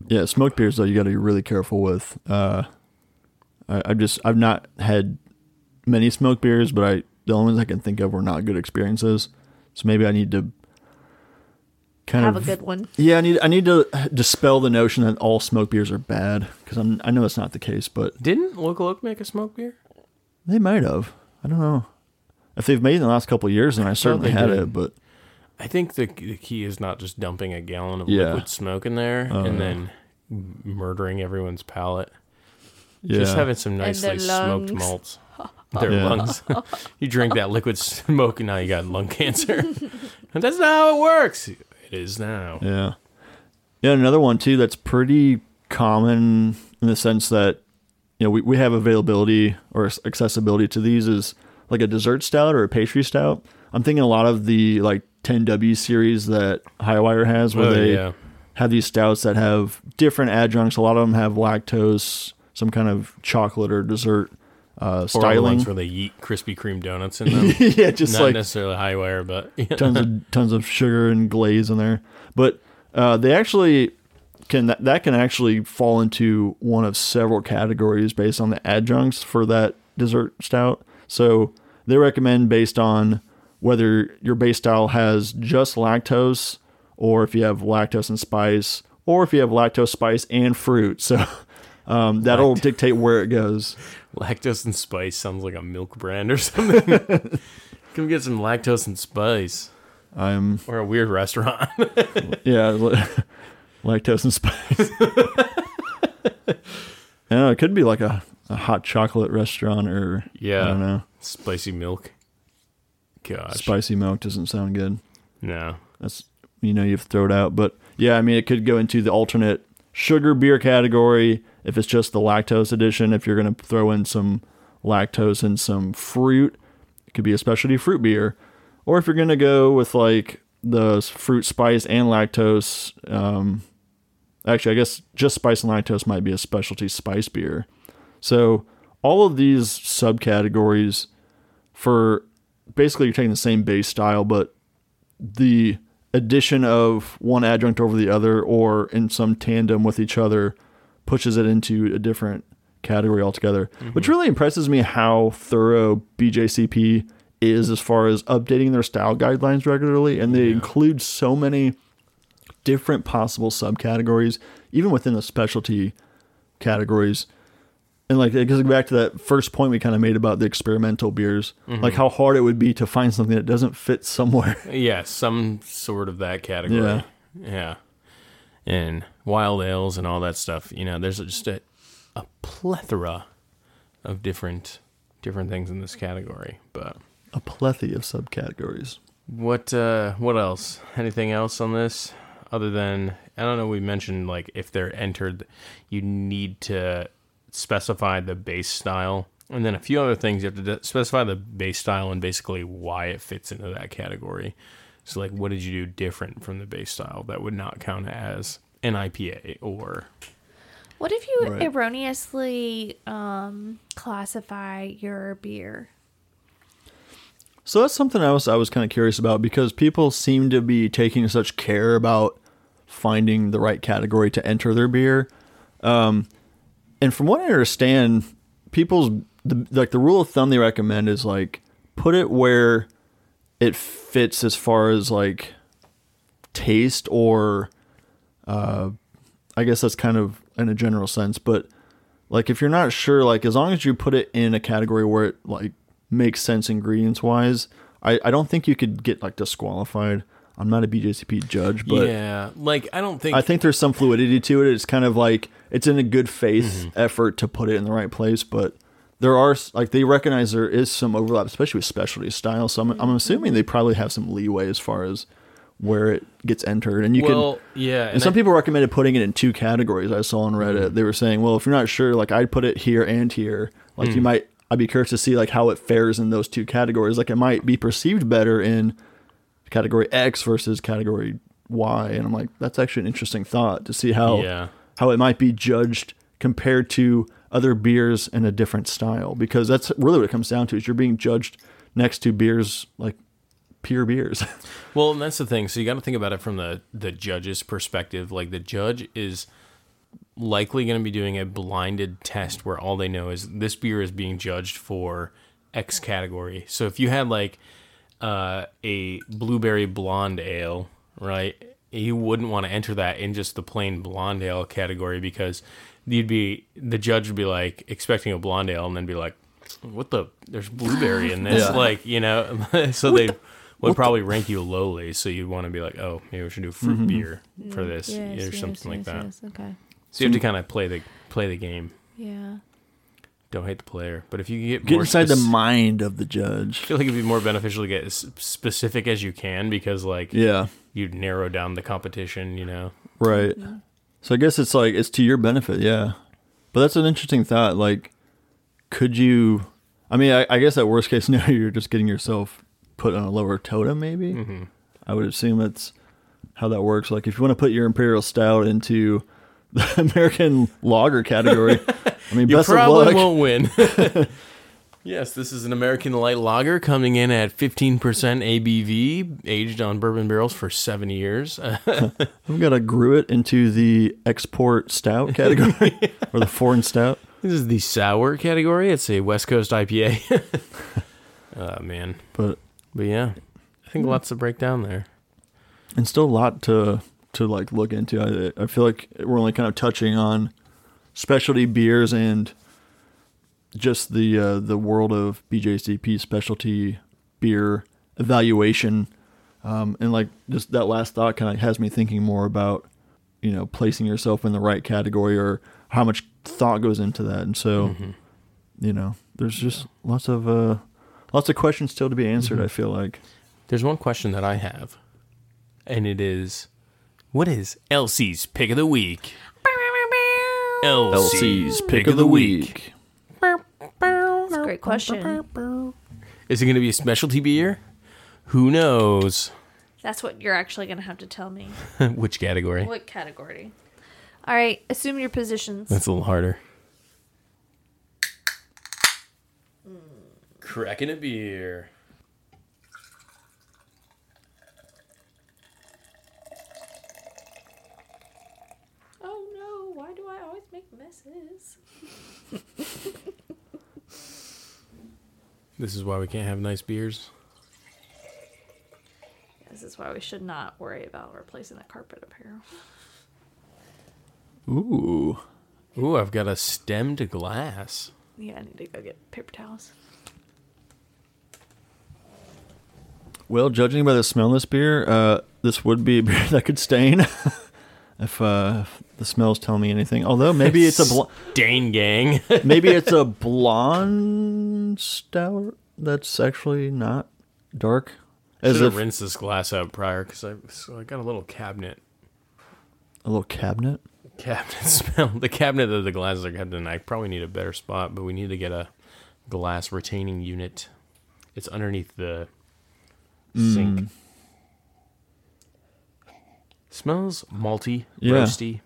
Yeah, smoked beers though you got to be really careful with. Uh, I, I've just I've not had many smoked beers, but I the only ones I can think of were not good experiences. So maybe I need to kind Have of have a good one. yeah I need I need to dispel the notion that all smoked beers are bad because I'm I know it's not the case, but Didn't Local Oak make a smoked beer? they might have. I don't know if they've made it in the last couple of years, then I certainly had did. it. But I think the the key is not just dumping a gallon of Yeah. liquid smoke in there Oh, and yeah. then murdering everyone's palate. yeah, Just having some their nicely smoked lungs. malts. Their Yeah. lungs. you drink that liquid smoke and now you got lung cancer. and that's not how it works. It is now. Yeah. Yeah, another one too that's pretty common in the sense that you know we, we have availability or accessibility to these is like a dessert stout or a pastry stout. I'm thinking a lot of the like 10W series that Hi-Wire has where Oh, they yeah. have these stouts that have different adjuncts. A lot of them have lactose, some kind of chocolate or dessert uh, Or the styling. ones where they eat Krispy Kreme donuts in them. yeah, just not like necessarily Hi-Wire, but tons of tons of sugar and glaze in there. But uh, they actually can that, that can actually fall into one of several categories based on the adjuncts for that dessert stout. So they recommend based on whether your base style has just lactose or if you have lactose and spice or if you have lactose, spice, and fruit. So um, that'll Lact- dictate where it goes. lactose and spice sounds like a milk brand or something. Come get some lactose and spice. I'm Or a weird restaurant. Yeah, lactose and spice. I. It could be like a, a hot chocolate restaurant or Yeah. I don't know. Spicy milk. Gosh. Spicy milk doesn't sound good. no. That's you know you have to throw it out. But yeah, I mean it could go into the alternate sugar beer category if it's just the lactose edition. If you're gonna throw in some lactose and some fruit, it could be a specialty fruit beer. Or if you're gonna go with like the fruit spice and lactose, um, actually I guess just spice and lactose might be a specialty spice beer. So all of these subcategories for basically you're taking the same base style, but the addition of one adjunct over the other or in some tandem with each other pushes it into a different category altogether. Mm-hmm. Which really impresses me how thorough BJCP is as far as updating their style guidelines regularly. And they include so many different possible subcategories even within the specialty categories and like it goes back to that first point we kind of made about the experimental beers like how hard it would be to find something that doesn't fit somewhere Yeah, some sort of that category. Yeah. Yeah. And wild ales and all that stuff. You know, there's just a, a plethora of different different things in this category. But a plethora of subcategories what uh what else? Anything else on this other than I don't know we mentioned like if they're entered you need to specify the base style and then a few other things you have to de- specify the base style and basically why it fits into that category. So like what did you do different from the base style that would not count as an IPA or What if you Right. erroneously um, classify your beer? So that's something else I was kind of curious about because people seem to be taking such care about finding the right category to enter their beer. Um, and from what I understand, people's the, like the rule of thumb they recommend is like put it where it fits as far as like taste or uh, I guess that's kind of in a general sense, but like if you're not sure, like as long as you put it in a category where it like makes sense ingredients wise, I, I don't think you could get like disqualified. I'm not a BJCP judge, but yeah, like I don't think I think there's some fluidity to it. It's kind of like it's in a good faith mm-hmm. effort to put it in the right place, but there are like they recognize there is some overlap, especially with specialty style. So I'm, I'm mm-hmm. assuming they probably have some leeway as far as where it gets entered, and you well, can. yeah, And some I- people recommended putting it in two categories. I saw on Reddit. Mm-hmm. They were saying, well, if you're not sure, like I'd put it here and here. Like you mm. might, I'd be curious to see like how it fares in those two categories. Like it might be perceived better in category X versus category Y. And I'm like, that's actually an interesting thought to see how Yeah. How it might be judged compared to other beers in a different style. Because that's really what it comes down to is you're being judged next to beers like pure beers. Well, and that's the thing. So you got to think about it from the the judge's perspective. Like the judge is likely going to be doing a blinded test where all they know is this beer is being judged for X category. So if you had like uh, a blueberry blonde ale, right? You wouldn't want to enter that in just the plain blonde ale category because you'd be the judge would be like expecting a blonde ale and then be like, "What the? There's blueberry in this." Yeah. Like you know, so they would probably rank you lowly. So you'd want to be like, "Oh, maybe we should do fruit beer for mm, this or something like that." Okay. So you have to kind of play the play the game. Yeah. Don't hate the player, but if you get Get more inside the mind of the judge. I feel like it'd be more beneficial to get as specific as you can because like Yeah. you'd narrow down the competition, you know. Right. So I guess it's like it's to your benefit, yeah. But that's an interesting thought. Like, could you? I mean, I, I guess at worst case scenario, you're just getting yourself put on a lower totem. Maybe Mm-hmm. I would assume that's how that works. Like, if you want to put your imperial stout into the American lager category, I mean, You best of probably won't win. yes, this is an American light lager coming in at 15% ABV, aged on bourbon barrels for 7 years. Got to grew it into the export stout category or the foreign stout. this is the sour category. It's a West Coast IPA. oh man. But But yeah, I think lots to break down there. and still a lot to to like look into. I I feel like we're only kind of touching on specialty beers and just the uh, the world of BJCP specialty beer evaluation, um, and like just that last thought kind of has me thinking more about you know placing yourself in the right category or how much thought goes into that, and so you know there's just lots of uh, lots of questions still to be answered. I feel like. There's one question that I have, and it is what is Elsie's pick of the week? Elsie's pick of the week. That's a great question. Is it going to be a specialty beer? Who knows? That's what you're actually going to have to tell me. Which category? What category? All right, assume your positions. That's a little harder. Cracking a beer. Oh no, why do I always make messes? This is why we can't have nice beers. This is why we should not worry about replacing the carpet up here. Ooh. Ooh, I've got a stemmed glass. Yeah, I need to go get paper towels. Well, judging by the smell of this beer, uh, this would be a beer that could stain. if, uh, if the smells tell me anything. Although maybe it's a bl- Dane gang. maybe it's a blonde stout that's actually not dark. As Should have if rinsed this glass out prior because I, so I got a little cabinet. a little cabinet. Cabinet smell. The cabinet that the glasses are kept in. I probably need a better spot, but we need to get a glass retaining unit. It's underneath the mm. sink. Smells malty, Yeah. roasty.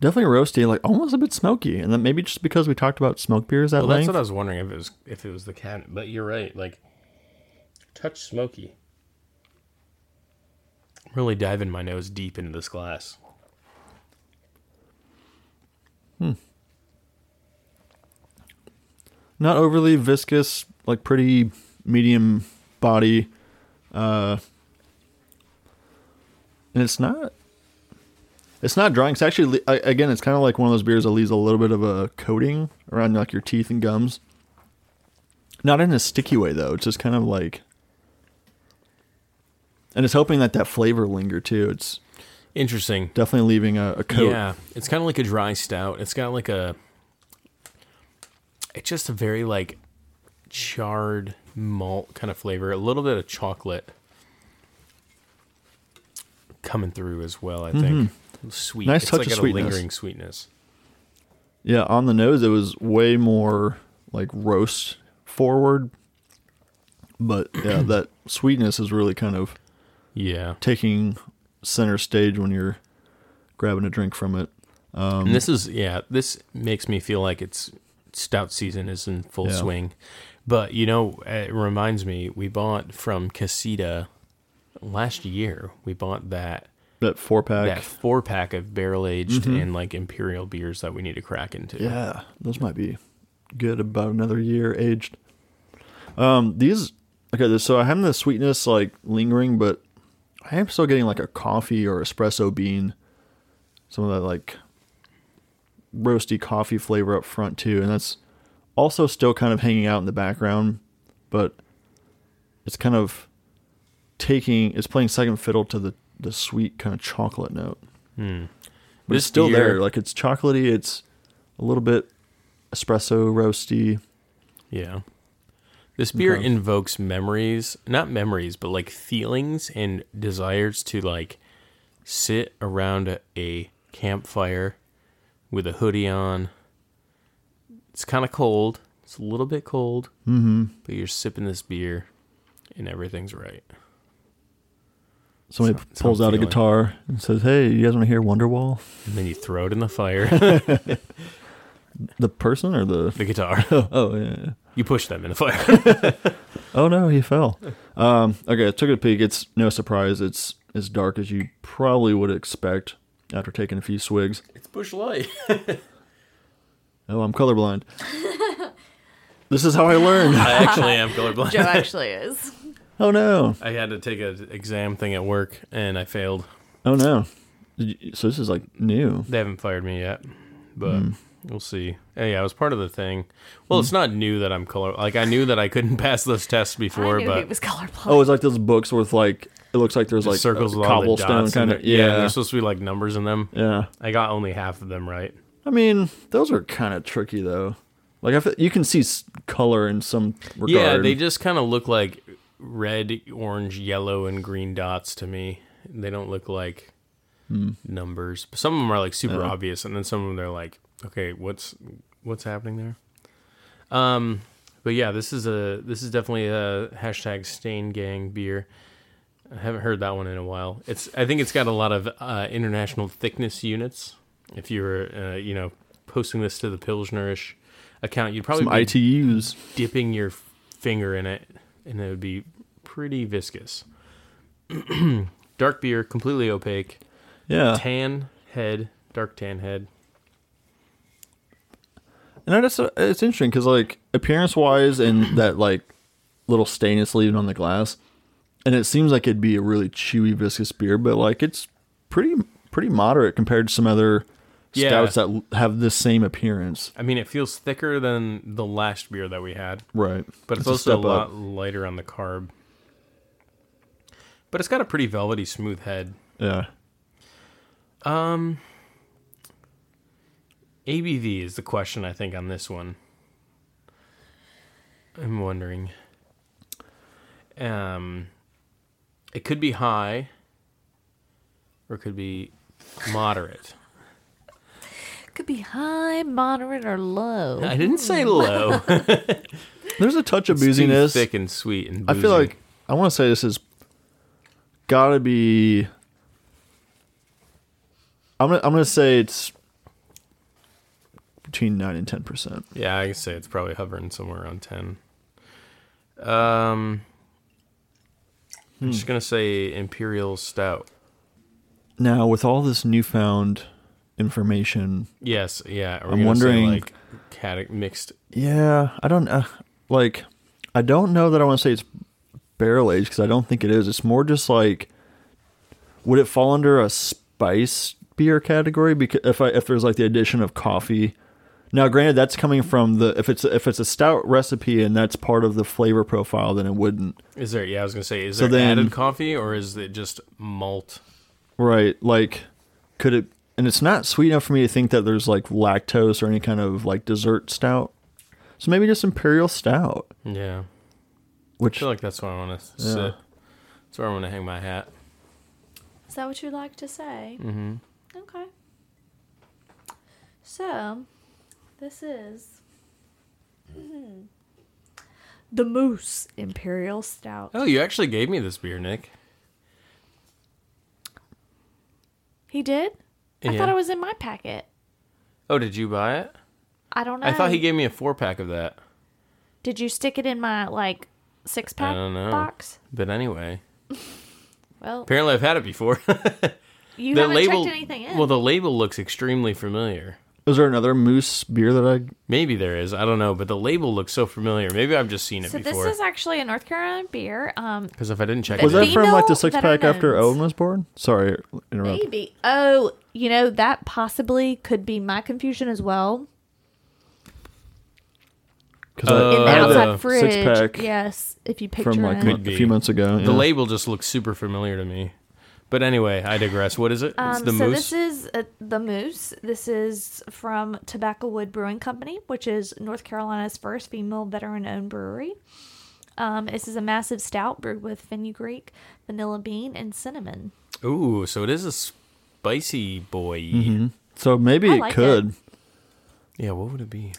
Definitely roasty, like almost a bit smoky, and then maybe just because we talked about smoke beers at Well, that's what I was wondering if it was if it was the cabinet. But you're right. Like, touch smoky. I'm Really diving my nose deep into this glass. Hmm. Not overly viscous, like pretty medium body, uh, and it's not. It's not drying. It's actually again, it's kind of like one of those beers that leaves a little bit of a coating around like your teeth and gums. Not in a sticky way though. It's just kind of like, and it's hoping that that flavor linger too. It's Interesting. definitely leaving a, a coat. Yeah, it's kind of like a dry stout. It's got like a. It's just a very like charred malt kind of flavor. A little bit of chocolate coming through as well. I think mm-hmm. Sweet. Nice it's touch like of a sweetness. lingering sweetness. Yeah, on the nose it was way more like roast forward. But yeah, that sweetness is really kind of Yeah, taking center stage when you're grabbing a drink from it. Um, and this is yeah. This makes me feel like it's stout season is in full Yeah. swing. But you know, it reminds me we bought from Casita last year. We bought that That four pack. that four pack of barrel aged and like imperial beers that we need to crack into. Mm-hmm. Yeah, those might be good about another year aged. Um, these okay. So I have the sweetness like lingering, but I am still getting like a coffee or espresso bean, some of that like roasty coffee flavor up front too, and that's also still kind of hanging out in the background, but it's kind of taking it's playing second fiddle to the the sweet kind of chocolate note. Hmm. But This it's still beer- there. Like it's chocolatey. It's a little bit espresso roasty. Yeah. This beer Okay. invokes memories, not memories, but like feelings and desires to like sit around a, a campfire with a hoodie on. It's kind of cold. It's a little bit cold, Mm-hmm. but you're sipping this beer and everything's right. Somebody So- so pulls I'm out a guitar and says, "Hey, you guys want to hear Wonderwall?" And then you throw it in the fire, The person or the the guitar. oh, oh yeah, yeah. You push them in the fire. oh no, he fell. Um, okay, I took a peek. It's no surprise. It's as dark as you probably would expect after taking a few swigs. it's Busch Light. Oh, I'm colorblind. this is how I learned. I actually am colorblind. Joe actually is. Oh no. I had to take an exam thing at work and I failed. Oh no. You, so this is like new. They haven't fired me yet, but Hmm. we'll see. Hey, yeah, I was part of the thing. Well, it's not new that I'm color. Like I knew that I couldn't pass those tests I before, knew he but was colorblind. Oh, it's like those books with like it looks like there's the like circles a with cobblestone kind of. Yeah, Yeah. there's supposed to be like numbers in them. yeah. I got only half of them right. I mean, those are kind of tricky though. Like I feel, you can see color in some regard. Yeah, they just kind of look like red, orange, yellow, and green dots to me. They don't look like numbers. But Some of them are like super Hmm. Yeah. obvious, and then some of them they're like, okay, what's what's happening there? Um, but yeah, this is a this is definitely a hashtag Stain Gang beer. I haven't heard that one in a while. It's I think it's got a lot of uh, international thickness units. If you were uh, you know posting this to the Pilsnerish account, you'd probably some be ITUs. dipping your finger in it, and it would be pretty viscous. dark beer, completely opaque, Yeah, tan head, dark tan head. and I just it's interesting because like appearance wise and that like little stain it's leaving on the glass, and it seems like it'd be a really chewy viscous beer, but like it's pretty pretty moderate compared to some other Yeah. stouts that have the same appearance. I mean, it feels thicker than the last beer that we had, Right, but it's, a also a step lot up. lighter on the carb. But it's got a pretty velvety, smooth head. Yeah, Um, ABV is the question I think on this one. I'm wondering. Um, it could be high, or it could be moderate. Could be high, moderate, or low. I didn't say low. there's a touch of It's too booziness. thick and sweet and I feel like I want to say this is got to be. I'm gonna I'm gonna say it's between nine and ten percent. Yeah, I can say it's probably hovering somewhere around ten. Um, I'm just gonna say imperial stout. Now, with all this newfound information, Yes, yeah. I'm wondering- like cate- mixed. yeah, I don't uh, like. I don't know that I want to say it's barrel aged because I don't think it is. It's more just like, would it fall under a spice beer category? Because if I if there's like the addition of coffee. Now, granted, that's coming from the if it's if it's a stout recipe and that's part of the flavor profile, then it wouldn't. Is there? Yeah, I was gonna say. Is So there then- added coffee or is it just malt? Right. Like, could it? And it's not sweet enough for me to think that there's like lactose or any kind of like dessert stout. So maybe just imperial stout, Yeah, Which I feel like that's where I want to Yeah. sit. That's where I want to hang my hat. Is that what you'd like to say? Mm-hmm. Okay. So, this is the Moose Imperial Stout. Oh, you actually gave me this beer, Nick. He did? I Yeah. thought it was in my packet. Oh, did you buy it? I don't know. I thought he gave me a four pack of that. Did you stick it in my like six pack don't know. box? But anyway, Well, apparently I've had it before. you the haven't label, checked anything in. well, the label looks extremely familiar. Is there another moose beer that I? Maybe there is. I don't know, but the label looks so familiar. Maybe I've just seen it so before. this is actually a North Carolina beer. Um, Because if I didn't check Was it, that from like the six pack after. Owen was born? Sorry, interrupt. maybe. Oh, you know that possibly could be my confusion as well. Because Uh, in the I had outside the fridge. six pack Yes, if you picture from like it. a few months ago. the yeah. label just looks super familiar to me. But anyway, I digress. What is it? it's Um, the so moose. this is uh, the Moose. This is from Tobacco Wood Brewing Company, which is North Carolina's first female veteran-owned brewery. Um, this is a massive stout brewed with fenugreek, vanilla bean, and cinnamon. Ooh, so it is a spicy boy. Mhm. So maybe I it like could. Yeah, what would it be?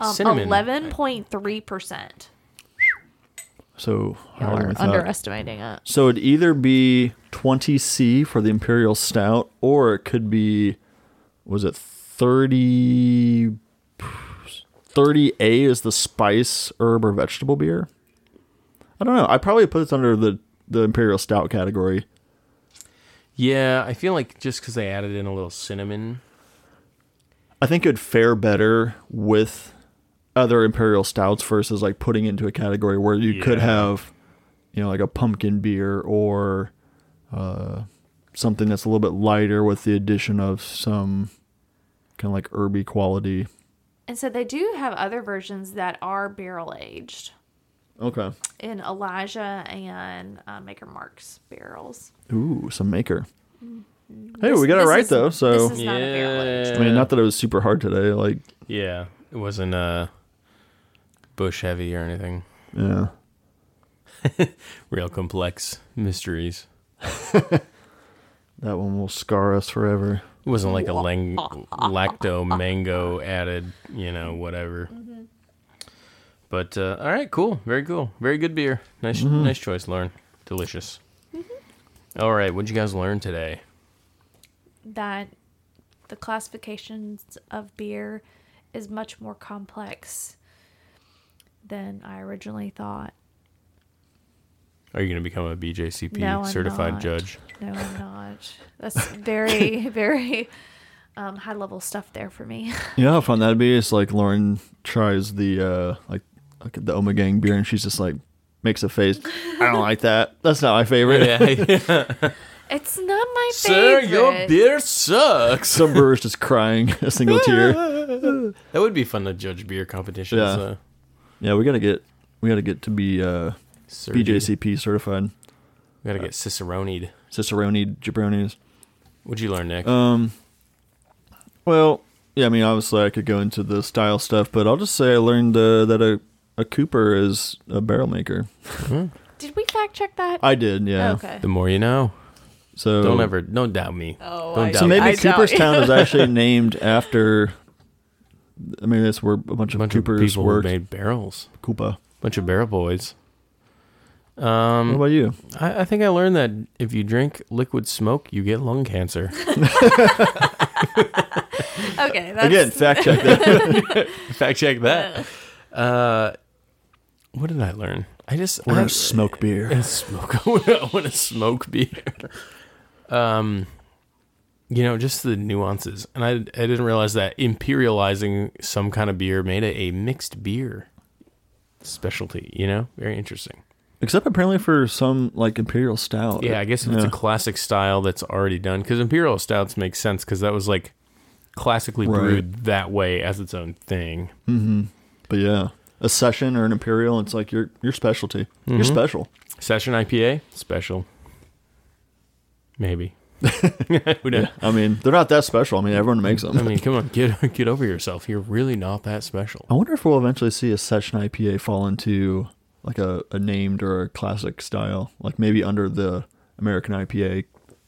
Um, Cinnamon. Eleven point three percent. So Y'all are we thought. underestimating it. So it'd either be 20C for the Imperial Stout, or it could be, was it 30, 30A is the spice, herb, or vegetable beer? I don't know. I probably put this under the, the Imperial Stout category. Yeah, I feel like just because they added in a little cinnamon. I think it'd fare better with other Imperial Stouts versus like putting into a category where you could have, you know, like a pumpkin beer or uh, something that's a little bit lighter with the addition of some kind of like herby quality. And so they do have other versions that are barrel aged Okay. in Elijah and uh, Maker Mark's barrels. Ooh, some maker. Hey, This- we got it right is- though. So this is not a barrel aged. I mean, not that it was super hard today. Like, Yeah, it wasn't uh, Busch Heavy or anything. yeah. Real complex mysteries. That one will scar us forever. It wasn't like a lang- lacto mango added, you know, whatever. Mm-hmm. But uh, all right, cool, very cool, very good beer. Nice, mm-hmm. nice choice, Lauren. Delicious. Mm-hmm. All right, what'd you guys learn today? that the classifications of beer is much more complex than I originally thought. Are you going to become a BJCP No, certified not. judge? No, I'm not. That's very, very um, high level stuff there for me. You know how fun that'd be? It's like Lauren tries the uh like like the Omegang beer and she's just like makes a face. I don't like that. That's not my favorite. yeah. It's not my Sir, favorite. Sir, your beer sucks. Some brewer's just crying a single tear. That would be fun to judge beer competitions. Yeah. Uh, Yeah, we gotta get we gotta get to be uh Sergi. BJCP certified. We gotta get ciceronied. Cicerone jabronis. What'd you learn, Nick? Um well, yeah, I mean obviously I could go into the style stuff, but I'll just say I learned uh, that a a Cooper is a barrel maker. Did we fact check that? I did, yeah. Okay. the more you know. So Don't ever, don't doubt me. Oh, Don't I- doubt So me. maybe I doubt Cooperstown you. is actually named after. I mean, that's where a bunch of bunch Coopers of people who worked. made barrels. Koopa. bunch of barrel boys. What Um, about you? I, I think I learned that if you drink liquid smoke, you get lung cancer. Okay, that's, Again, fact check that. Fact check that. Uh, what did I learn? I just We're I, gonna smoke beer. I smoke. I want to smoke beer. Um, you know, just the nuances, and I I didn't realize that imperializing some kind of beer made it a mixed beer specialty. You know, very interesting. Except apparently for some like imperial stout. Yeah, I guess if it's a classic style that's already done, because imperial stouts make sense because that was like classically Right. brewed that way as its own thing. But yeah, a session or an imperial, it's like your your specialty. Mm-hmm. You're special. Session IPA, special. Maybe. Who knows? I mean, they're not that special. I mean, everyone makes them. I mean, come on, get get over yourself. You're really not that special. I wonder if we'll eventually see a session IPA fall into like a, a named or a classic style, like maybe under the American IPA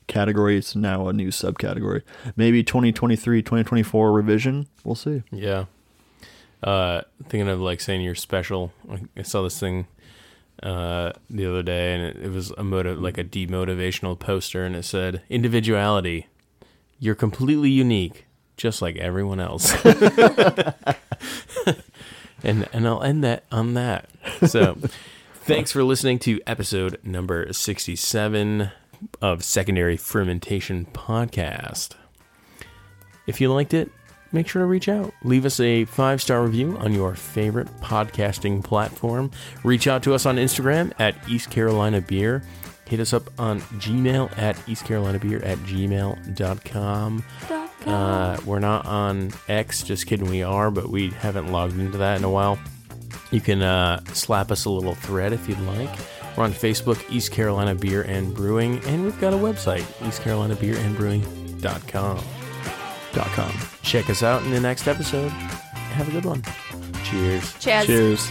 category. It's now a new subcategory. Maybe 2023, 2024 revision. We'll see. Yeah. Uh, thinking of like saying you're special. I saw this thing uh, the other day, and it, it was a motive, like a demotivational poster, and it said, "Individuality, you're completely unique, just like everyone else." and and I'll end that on that. So, thanks for listening to episode number sixty-seven of Secondary Fermentation Podcast. If you liked it, make sure to reach out. Leave us a five star review on your favorite podcasting platform. Reach out to us on Instagram at East Carolina Beer. Hit us up on Gmail at East Carolina Beer at gmail.com. Uh, we're not on X, just kidding, we are, but we haven't logged into that in a while. You can uh, slap us a little thread if you'd like. We're on Facebook, East Carolina Beer and Brewing, and we've got a website, eastcarolinabeerandbrewing.com. Dot com. Check us out in the next episode. Have a good one. Cheers. Cheers. Cheers.